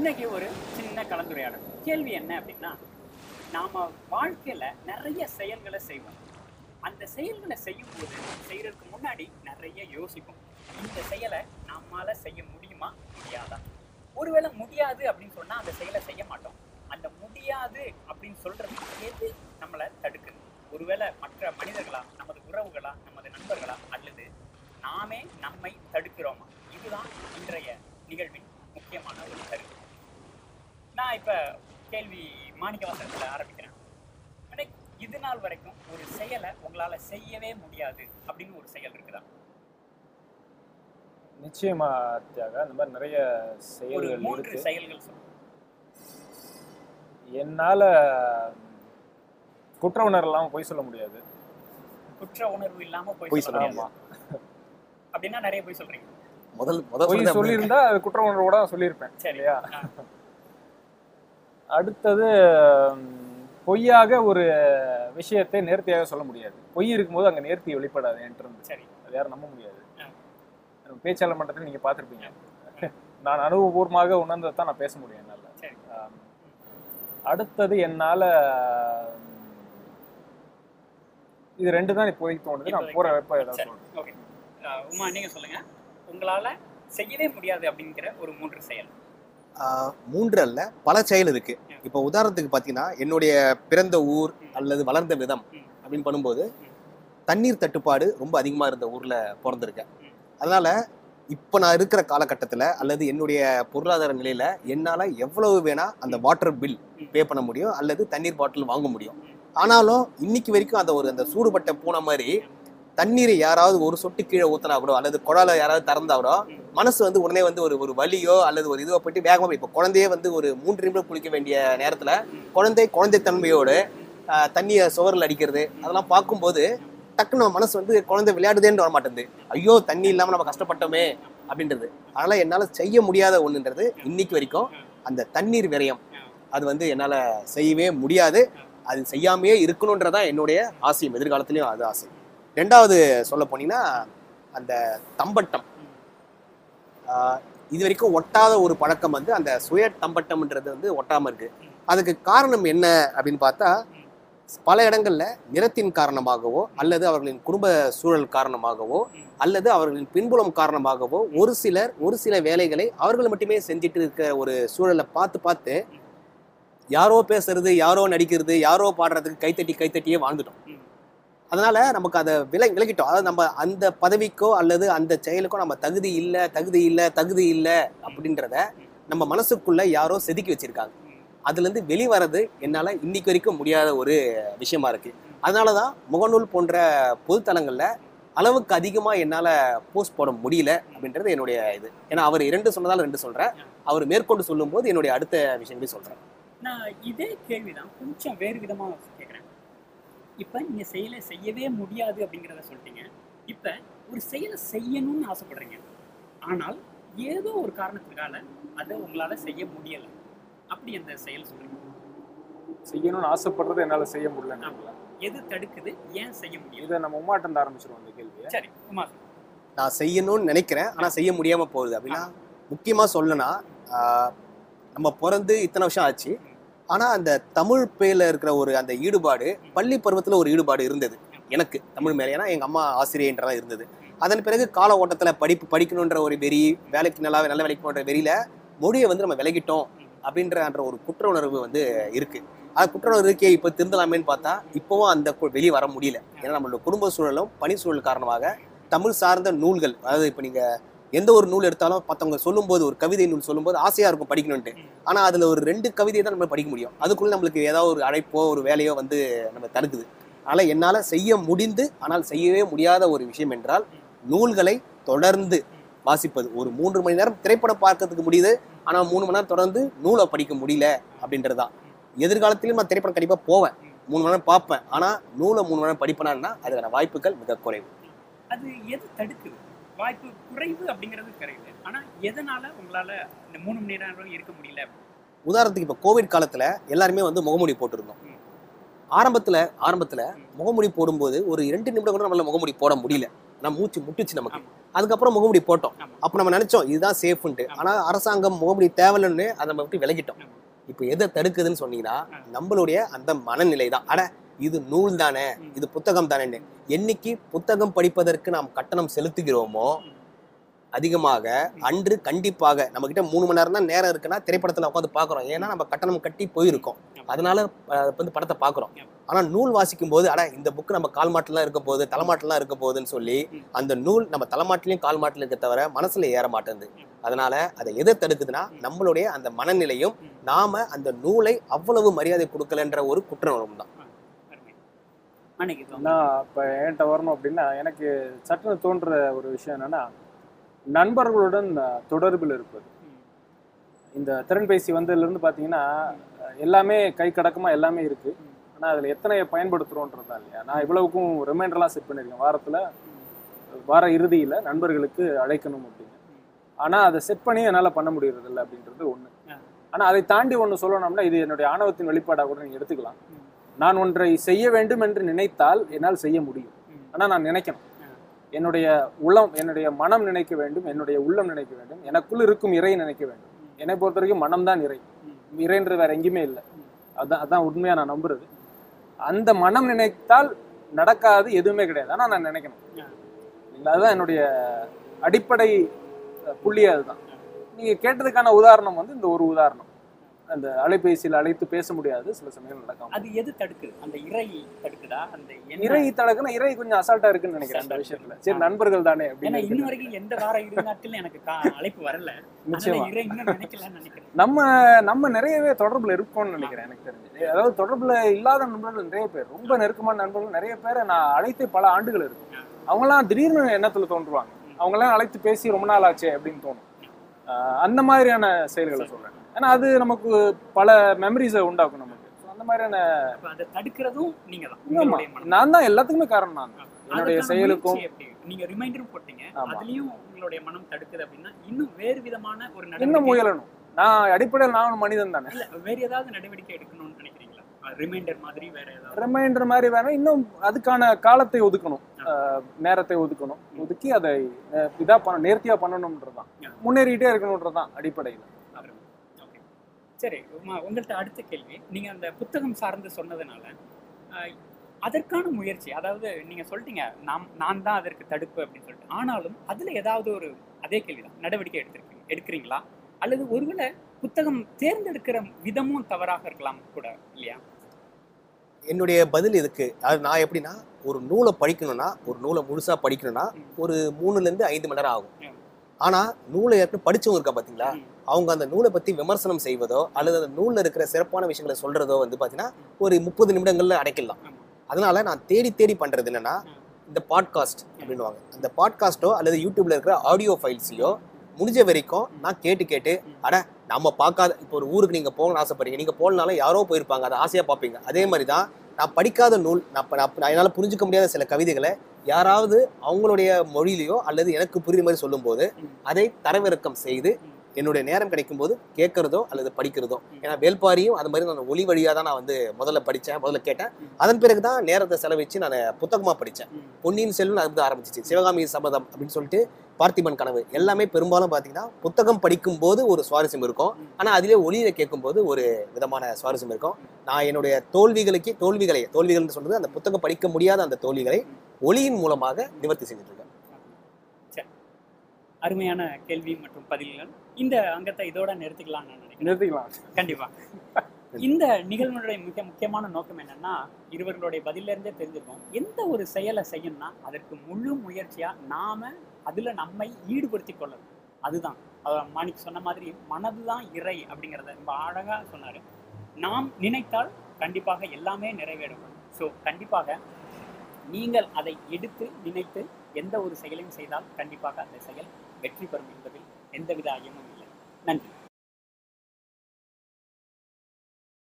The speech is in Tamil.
இன்னைக்கு ஒரு சின்ன கலந்துரையாடல். கேள்வி என்ன அப்படின்னா நாம வாழ்க்கையில நிறைய செயல்களை செய்வோம். அந்த செயல்களை செய்யும்போது செய்யறதுக்கு முன்னாடி நிறைய யோசிப்போம். இந்த செயலை நம்மால செய்ய முடியுமா? முடியாதா? ஒருவேளை முடியாது அப்படின்னு சொன்னா அந்த செயலை செய்ய மாட்டோம். அந்த முடியாது அப்படின்னு சொல்றது எது நம்மளை தடுக்குது? ஒருவேளை மற்ற மனிதர்களா நமது உறவுகளா நமது நண்பர்களா அல்லது நாமே நம்மை தடுக்கிறோமா? இதுதான் இன்றைய நிகழ்வின் முக்கியமான ஒரு கருத்து. நான் இப்ப கேள்வி மாணிக்கவாசகத்துல ஆரம்பிக்கிறேன். இது நாள் வரைக்கும் ஒரு செயலை உங்களால செய்யவே முடியாது அப்படின்னு ஒரு செயல் இருக்குதா? நிச்சயமா தியாக அந்த மாதிரி நிறைய செயல்கள் இருக்கு. செயல்கள் என்னால குற்ற உணர்வு பொய் சொல்ல முடியாது. குற்ற உணர்வு இல்லாம போய் சொல்ல. அப்படின்னா நிறைய போய் சொல்றீங்க. முதல் முதல் பொய் சொல்லியிருந்தா அது குற்ற உணர்வோட சொல்லியிருப்பேன் சரி. இல்லையா? ஆ, அடுத்தது பொய்யாக ஒரு விஷயத்தை நேர்த்தியாக சொல்ல முடியாது. பொய் இருக்கும்போது அங்க நேர்த்தி வெளிப்படாது என்கிட்ட சரி. அது யாரும் நம்ப முடியாது. பேச்சாளர் மன்றத்தில் நீங்க பார்த்திருப்பீங்க. நான் அனுபவபூர்வமாக உணர்ந்ததை தான் நான் பேச முடியும் என்னால. அடுத்தது என்னால இது ரெண்டு தான் இப்போதைக்கு தோணுது. நான் போற வெப்ப ஏதாவது சரி. சொல்றேன் ஓகே. உமா நீங்க சொல்லுங்க. உங்களால செய்யவே முடியாது அப்படிங்கிற ஒரு மூன்று செயல். மூன்று அல்ல பல செயல் இருக்கு. இப்போ உதாரணத்துக்கு பார்த்தீங்கன்னா என்னுடைய பிறந்த ஊர் அல்லது வளர்ந்த விதம் அப்படின்னு பண்ணும்போது தண்ணீர் தட்டுப்பாடு ரொம்ப அதிகமா இருந்த ஊர்ல பிறந்திருக்கேன். அதனால் அதனால இப்போ நான் இருக்கிற காலகட்டத்தில் அல்லது என்னுடைய பொருளாதார நிலையில என்னால எவ்வளவு வேணா அந்த வாட்டர் பில் பே பண்ண முடியும் அல்லது தண்ணீர் பாட்டில் வாங்க முடியும். ஆனாலும் இன்னைக்கு வரைக்கும் அந்த ஒரு அந்த சூடுபட்ட பூனை மாதிரி தண்ணீரை யாராவது ஒரு சொட்டு கீழே ஊத்தினா கூட அல்லது குழால யாராவது திறந்தா கூட. மனசு வந்து உடனே வந்து ஒரு ஒரு வலியோ அல்லது ஒரு இதுவோ போயிட்டு வேகமா போய் இப்போ குழந்தையே வந்து ஒரு மூன்று நிமிடம் குளிக்க வேண்டிய நேரத்துல. குழந்தை குழந்தைத்தன்மையோடு ஆஹ், தண்ணியை சுவரில் அடிக்கிறது அதெல்லாம் பார்க்கும்போது டக்குன்னு நம்ம மனசு வந்து குழந்தை விளையாடுதேன்னு வர மாட்டேங்குது ஐயோ தண்ணி இல்லாம நம்ம கஷ்டப்பட்டோமே அப்படின்றது அதனால என்னால செய்ய முடியாத ஒண்ணுன்றது இன்னைக்கு வரைக்கும் அந்த தண்ணீர் விரயம் அது வந்து என்னால செய்யவே முடியாது அது செய்யாமையே இருக்கணுன்றதான் என்னுடைய ஆசையும் எதிர்காலத்திலயும் அது ஆசை ரெண்டாவது சொல்ல போனீங்கன்னா அந்த தம்பட்டம். இது வரைக்கும் ஒட்டாத ஒரு பழக்கம் வந்து அந்த சுய தம்பட்டம்ன்றது வந்து ஒட்டாமல் இருக்குது அதுக்கு காரணம் என்ன அப்படின்னு பார்த்தா பல இடங்கள்ல நிறத்தின் காரணமாகவோ அல்லது அவர்களின் குடும்ப சூழல் காரணமாகவோ அல்லது அவர்களின் பின்புலம் காரணமாகவோ ஒரு சிலர் ஒரு சில வேலைகளை அவர்கள் மட்டுமே செஞ்சுட்டு இருக்கிற ஒரு சூழலை பார்த்து பார்த்து யாரோ பேசுறது யாரோ நடிக்கிறது யாரோ பாடுறதுக்கு கைத்தட்டி கைத்தட்டியே வாழ்ந்துட்டோம். அதனால நமக்கு அதை விலை விலகிட்டோம் அதாவது நம்ம அந்த பதவிக்கோ அல்லது அந்த செயலுக்கோ நம்ம தகுதி இல்லை தகுதி இல்லை தகுதி இல்லை அப்படின்றத நம்ம மனசுக்குள்ள யாரோ செதுக்கி வச்சிருக்காங்க. அதுலேருந்து வெளிவரது என்னால் இன்னைக்கு வரைக்கும் முடியாத ஒரு விஷயமா இருக்கு. அதனாலதான் முகநூல் போன்ற பொதுத்தலங்களில் அளவுக்கு அதிகமாக என்னால் போஸ்ட் போட முடியல அப்படின்றது என்னுடைய இது. ஏன்னா அவர் இரண்டு சொன்னதால் ரெண்டு சொல்கிறேன் அவர் மேற்கொண்டு சொல்லும்போது என்னுடைய அடுத்த விஷயங்களையும் சொல்கிறேன் நான் இதே கேள்விதான் கொஞ்சம் வேறு விதமாக கேட்குறேன் இப்போ நீங்க செயலை செய்யவே முடியாது அப்படிங்கிறத சொல்லிட்டீங்க. இப்போ ஒரு செயலை செய்யணும்னு ஆசைப்படுறீங்க. ஆனால் ஏதோ ஒரு காரணத்தினால அதை உங்களால செய்ய முடியல. அப்படி அந்த செயல் சொல்றீங்க செய்யணும்னு ஆசைப்படுறது என்னால செய்ய முடியல எது தடுக்குது ஏன் செய்ய முடியல? இதை நம்ம உமாட்டம் ஆரம்பிச்சிருவோம் அந்த கேள்வியை. சரி உமா நான் செய்யணும்னு நினைக்கிறேன் ஆனா செய்ய முடியாம போகுது அப்படின்னா முக்கியமா சொல்லணும்னா நம்ம பிறந்து இத்தனை வருஷம் ஆச்சு. ஆனால் அந்த தமிழ் பேரில் இருக்கிற ஒரு அந்த ஈடுபாடு பள்ளி பருவத்தில் ஒரு ஈடுபாடு இருந்தது. எனக்கு தமிழ் மேலே. ஏன்னா எங்கள் அம்மா ஆசிரியன்றதா இருந்தது. அதன் பிறகு கால ஓட்டத்தில் படிப்பு படிக்கணுன்ற ஒரு வெறி வேலைக்கு நல்லா நல்ல வேலைக்கு போன்ற வெறியில் மொழியை வந்து நம்ம விலகிட்டோம் அப்படின்ற அந்த ஒரு குற்ற உணர்வு வந்து இருக்குது அது குற்ற உணர்வு இருக்கே இப்போ திருந்தலாமேன்னு பார்த்தா இப்போவும் அந்த வெளியே வர முடியல. ஏன்னா நம்மளோட குடும்ப சூழலும் பணி சூழல் காரணமாக தமிழ் சார்ந்த நூல்கள் அதாவது இப்போ நீங்கள் எந்த ஒரு நூல் எடுத்தாலும் மற்றவங்க சொல்லும்போது ஒரு கவிதை நூல் சொல்லும்போது ஆசையாக இருக்கும் படிக்கணும்ட்டு ஆனால் அதில் ஒரு ரெண்டு கவிதையை தான் நம்ம படிக்க முடியும். அதுக்குள்ளே நம்மளுக்கு ஏதாவது ஒரு அழைப்போ ஒரு வேலையோ வந்து நம்ம தடுக்குது அதனால் என்னால் செய்ய முடிந்து ஆனால் செய்யவே முடியாத ஒரு விஷயம் என்றால் நூல்களை தொடர்ந்து வாசிப்பது. ஒரு மூன்று மணி நேரம் திரைப்படம் பார்க்கறதுக்கு முடியுது ஆனால் மூணு மணி நேரம் தொடர்ந்து நூலை படிக்க முடியல அப்படின்றதுதான். எதிர்காலத்திலும் நான் திரைப்படம் கண்டிப்பாக போவேன். மூணு மணி நேரம் பார்ப்பேன். ஆனால் நூலை மூணு மணி நேரம் படிப்பேனா அதுக்கான வாய்ப்புகள் மிக குறைவு. அது எது தடுக்குது? வாய்ப்பு குறைவு அப்படிங்கிறது கரெக்ட் ஆனா எதனால உங்களால இந்த மூணு மணி நேரம் இருக்க முடியல? உதாரணத்துக்கு இப்போ கோவிட் காலத்துல எல்லாருமே வந்து முகமூடி போட்டிருந்தோம். ஆரம்பத்துல ஆரம்பத்துல முகமூடி போடும்போது ஒரு இரண்டு நிமிடம் கூட நம்மளால முகமூடி போட முடியல. நம்ம மூச்சு முட்டுச்சு நமக்கு. அதுக்கப்புறம் முகமுடி போட்டோம். அப்ப நம்ம நினைச்சோம் இதுதான் சேஃப்ன்ட்டு. ஆனா அரசாங்கம் முகமுடி தேவையில்லைன்னு அதை நம்ம விட்டு விலகிட்டோம். இப்போ எதை தடுக்குதுன்னு சொன்னீங்கன்னா. நம்மளுடைய அந்த மனநிலை தான் அட இது நூல் தானே? இது புத்தகம் தானேன்னு. என்னைக்கு புத்தகம் படிப்பதற்கு நாம் கட்டணம் செலுத்துகிறோமோ அதிகமாக அன்று கண்டிப்பாக நம்ம கிட்ட மூணு மணி நேரம் தான் நேரம் இருக்குன்னா திரைப்படத்தில் உட்காந்து பார்க்குறோம். ஏன்னா நம்ம கட்டணம் கட்டி போயிருக்கோம். அதனால வந்து படத்தை பார்க்குறோம். ஆனால் நூல் வாசிக்கும் போது ஆனால் இந்த புக்கு நம்ம கால் மாட்டிலாம் இருக்க போகுது தலைமாட்டிலாம் இருக்க போகுதுன்னு சொல்லி அந்த நூல் நம்ம தலைமாட்டிலையும் கால் மாட்டிலும் இருக்க தவிர மனசில் ஏற மாட்டேங்குது அதனால அதை எதை தடுக்குதுன்னா நம்மளுடைய அந்த மனநிலையும் நாம அந்த நூலை அவ்வளவு மரியாதை கொடுக்கலன்ற ஒரு குற்ற உணர்வு தான் அன்னைக்கு நான் இப்போ என்கிட்ட வரணும் அப்படின்னா எனக்கு சட்டுன்னு தோன்ற ஒரு விஷயம் என்னன்னா நண்பர்களுடன் தொடர்பில் இருப்பது. இந்த திறன்பேசி வந்ததுலேருந்து பார்த்தீங்கன்னா எல்லாமே கை கடக்கமாக எல்லாமே இருக்கு ம். ஆனால் அதில் எத்தனை பயன்படுத்துகிறோன்றதா இல்லையா நான் இவ்வளவுக்கும் ரிமைண்டர்லாம் செட் பண்ணியிருக்கேன் வாரத்தில். வார இறுதியில் நண்பர்களுக்கு அழைக்கணும் அப்படின்னு ஆனால் அதை செட் பண்ணி என்னால் பண்ண முடியறதில்ல அப்படின்றது ஒன்று. ஆனால் அதை தாண்டி ஒன்று சொல்லணும்னா இது என்னுடைய ஆணவத்தின் வெளிப்பாடாக கூட நீங்கள் எடுத்துக்கலாம். நான் ஒன்றை செய்ய வேண்டும் என்று நினைத்தால் என்னால் செய்ய முடியும். ஆனால் நான் நினைக்கணும். என்னுடைய உளம் என்னுடைய மனம் நினைக்க வேண்டும் என்னுடைய உள்ளம் நினைக்க வேண்டும் எனக்குள் இருக்கும் இறை நினைக்க வேண்டும். என்னை பொறுத்த வரைக்கும் மனம் தான் இறை. இறைன்றது வேற எங்கேயுமே இல்லை. அதான் அதான் உண்மையா நான் நம்புறது. அந்த மனம் நினைத்தால் நடக்காது எதுவுமே கிடையாது. ஆனால் நான் நினைக்கணும். ஆ. இல்ல, அதுதான் என்னுடைய அடிப்படை புள்ளி அதுதான். நீங்க கேட்டதுக்கான உதாரணம் வந்து இந்த ஒரு உதாரணம். அந்த அலைபேசியில் அழைத்து பேச முடியாது. சில சமயம் நடக்கும். அது எது தடுக்குது? அந்த இறை தடுக்குதா? அந்த இறை தடக்குன்னா இறை கொஞ்சம் அசால்ட்டா இருக்குன்னு நினைக்கிறேன் அந்த விஷயத்துல. சரி நண்பர்கள் தானே அப்படின்னு இன்ன வரைக்கும் எந்த வார நாட்கள் எனக்கு அழைப்பு வரல. நம்ம நம்ம நிறையவே தொடர்புல இருக்கோம்னு நினைக்கிறேன் எனக்கு தெரிஞ்சு. அதாவது தொடர்புல இல்லாத நண்பர்கள் நிறைய பேர். ரொம்ப நெருக்கமான நண்பர்கள் நிறைய பேரை நான் அழைத்து பல ஆண்டுகள் இருக்கு. அவங்களாம் திடீர்னு எண்ணத்துல தோன்றுவாங்க? அவங்களாம் அழைத்து பேசி ரொம்ப நாள் ஆச்சே அப்படின்னு தோணும். அந்த மாதிரியான செயல்களை சொல்றேன். ஏன்னா அது நமக்கு பல மெமரிஸை உண்டாக்கும் நமக்கு. அந்த மாதிரியான அதை தடுக்கிறதும் நீங்க தான் நான் தான் எல்லாத்துக்குமே காரணம் நான். என்னுடைய செயலுக்கும்? நீங்க ரிமைண்டரும் போட்டீங்க. அதுலயும் உங்களுடைய மனம் தடுக்குது அப்படின்னா இன்னும் வேறு விதமான ஒரு இன்னும் முயலணும். நான் அடிப்படையில் நான் மனிதன் தானே. வேற ஏதாவது நடவடிக்கை எடுக்கணும்னு நினைக்கிறீங்களா? ரிமைண்டர் மாதிரி வேற ஏதாவது? ரிமைண்டர் மாதிரி வேணா இன்னும் அதுக்கான காலத்தை ஒதுக்கணும். நேரத்தை ஒதுக்கணும். ஒதுக்கி அதை இதா பண்ண நேர்த்தியா பண்ணணும்ன்றதுதான். ஆ. முன்னேறிட்டே இருக்கணும்ன்றதுதான் அடிப்படையில். சரி உமா, உங்கள்ட்ட அடுத்த கேள்வி. நீங்க அந்த புத்தகம் சார்ந்து சொன்னதுனால அதற்கான முயற்சி அதாவது நீங்க சொல்லிட்டீங்க நாம் நான் தான் அதற்கு தடுப்பு அப்படின்னு சொல்லிட்டு. ஆனாலும் அதுல ஏதாவது ஒரு அதே கேள்விதான். நடவடிக்கை எடுத்திருக்கீங்க எடுக்கிறீங்களா? அல்லது ஒருவேளை புத்தகம் தேர்ந்தெடுக்கிற விதமும் தவறாக இருக்கலாம் கூட இல்லையா? என்னுடைய பதில் இதுக்கு. அது நான் எப்படின்னா ஒரு நூலை படிக்கணும்னா ஒரு நூலை முழுசா படிக்கணும்னா. ஒரு மூணுல இருந்து ஐந்து மணி நேரம் ஆகும். ம். ஆனா நூலை ஏற்கனவே படிச்சவங்க இருக்கா பாத்தீங்களா ம். அவங்க அந்த நூலை பத்தி விமர்சனம் செய்வதோ அல்லது அந்த நூல்ல இருக்கிற சிறப்பான விஷயங்களை சொல்றதோ வந்து பாத்தீங்கன்னா ஒரு முப்பது நிமிடங்கள்ல அடைக்கலாம். அதனால நான் தேடி தேடி பண்றது என்னன்னா. இந்த பாட்காஸ்ட் அப்படின்னுவாங்க அந்த பாட்காஸ்டோ அல்லது யூடியூப்ல இருக்கிற ஆடியோ ஃபைல்ஸையோ முடிஞ்ச வரைக்கும் நான் கேட்டு கேட்டு. அட நம்ம பார்க்காத இப்போ ஒரு ஊருக்கு நீங்க போகணும்னு ஆசைப்படுறீங்க நீங்க போகலனாலும் யாரோ போயிருப்பாங்க அதை ஆசையா பார்ப்பீங்க அதே மாதிரி தான் நான் படிக்காத நூல் நான் என்னால் புரிஞ்சுக்க முடியாத சில கவிதைகளை யாராவது அவங்களுடைய மொழியிலையோ அல்லது எனக்கு புரியுற மாதிரி சொல்லும்போது. அதை தரவிறக்கம் செய்து. என்னுடைய நேரம் கிடைக்கும் போது கேட்கறதோ அல்லது படிக்கிறதோ. ஏன்னா வேல்பாரியும் அது மாதிரி நான் ஒளி வழியாக தான் நான் வந்து முதல்ல படித்தேன் முதல்ல கேட்டேன். அதன் பிறகு தான் நேரத்தை செலவழிச்சு நான் புத்தகமாக படித்தேன். பொன்னியின் செல்வன் அது ஆரம்பிச்சிச்சு சிவகாமி சபதம் அப்படின்னு சொல்லிட்டு பார்த்திபன் கனவு எல்லாமே பெரும்பாலும் பார்த்தீங்கன்னா புத்தகம் படிக்கும் போது ஒரு சுவாரஸ்யம் இருக்கும். ஆனால் அதிலே ஒளியில கேட்கும்போது ஒரு விதமான சுவாரஸ்யம் இருக்கும் நான் என்னுடைய தோல்விகளுக்கு தோல்விகளை தோல்விகள்னு சொல்றது அந்த புத்தகம் படிக்க முடியாத அந்த தோல்விகளை ஒளியின் மூலமாக நிவர்த்தி செஞ்சுட்டு இருக்கேன் அருமையான கேள்வி மற்றும் பதில்கள். இந்த அங்கத்தை இதோட நிறுத்திக்கலாம் நான் நினைக்கிறேன். நிறுத்திக்கலாம். கண்டிப்பா. இந்த நிகழ்வுடைய மிக முக்கியமான நோக்கம் என்னன்னா இருவர்களுடைய பதில இருந்தே தெரிஞ்சிருக்கோம் எந்த ஒரு செயலை செய்யணும்னா அதற்கு முழு முயற்சியா நாம அதுல நம்மை ஈடுபடுத்தி கொள்ளணும். அதுதான். மாணிக் சொன்ன மாதிரி மனதுதான் இறை அப்படிங்கிறத ரொம்ப அழகா சொன்னாரு. நாம் நினைத்தால் கண்டிப்பாக எல்லாமே நிறைவேறும் ஸோ கண்டிப்பாக நீங்கள் அதை எடுத்து நினைத்து எந்த ஒரு செயலையும் செய்தால் கண்டிப்பாக அந்த செயல் வெற்றி பெறும் என்பதில் எந்தவித ஐயமும் இல்லை. நன்றி.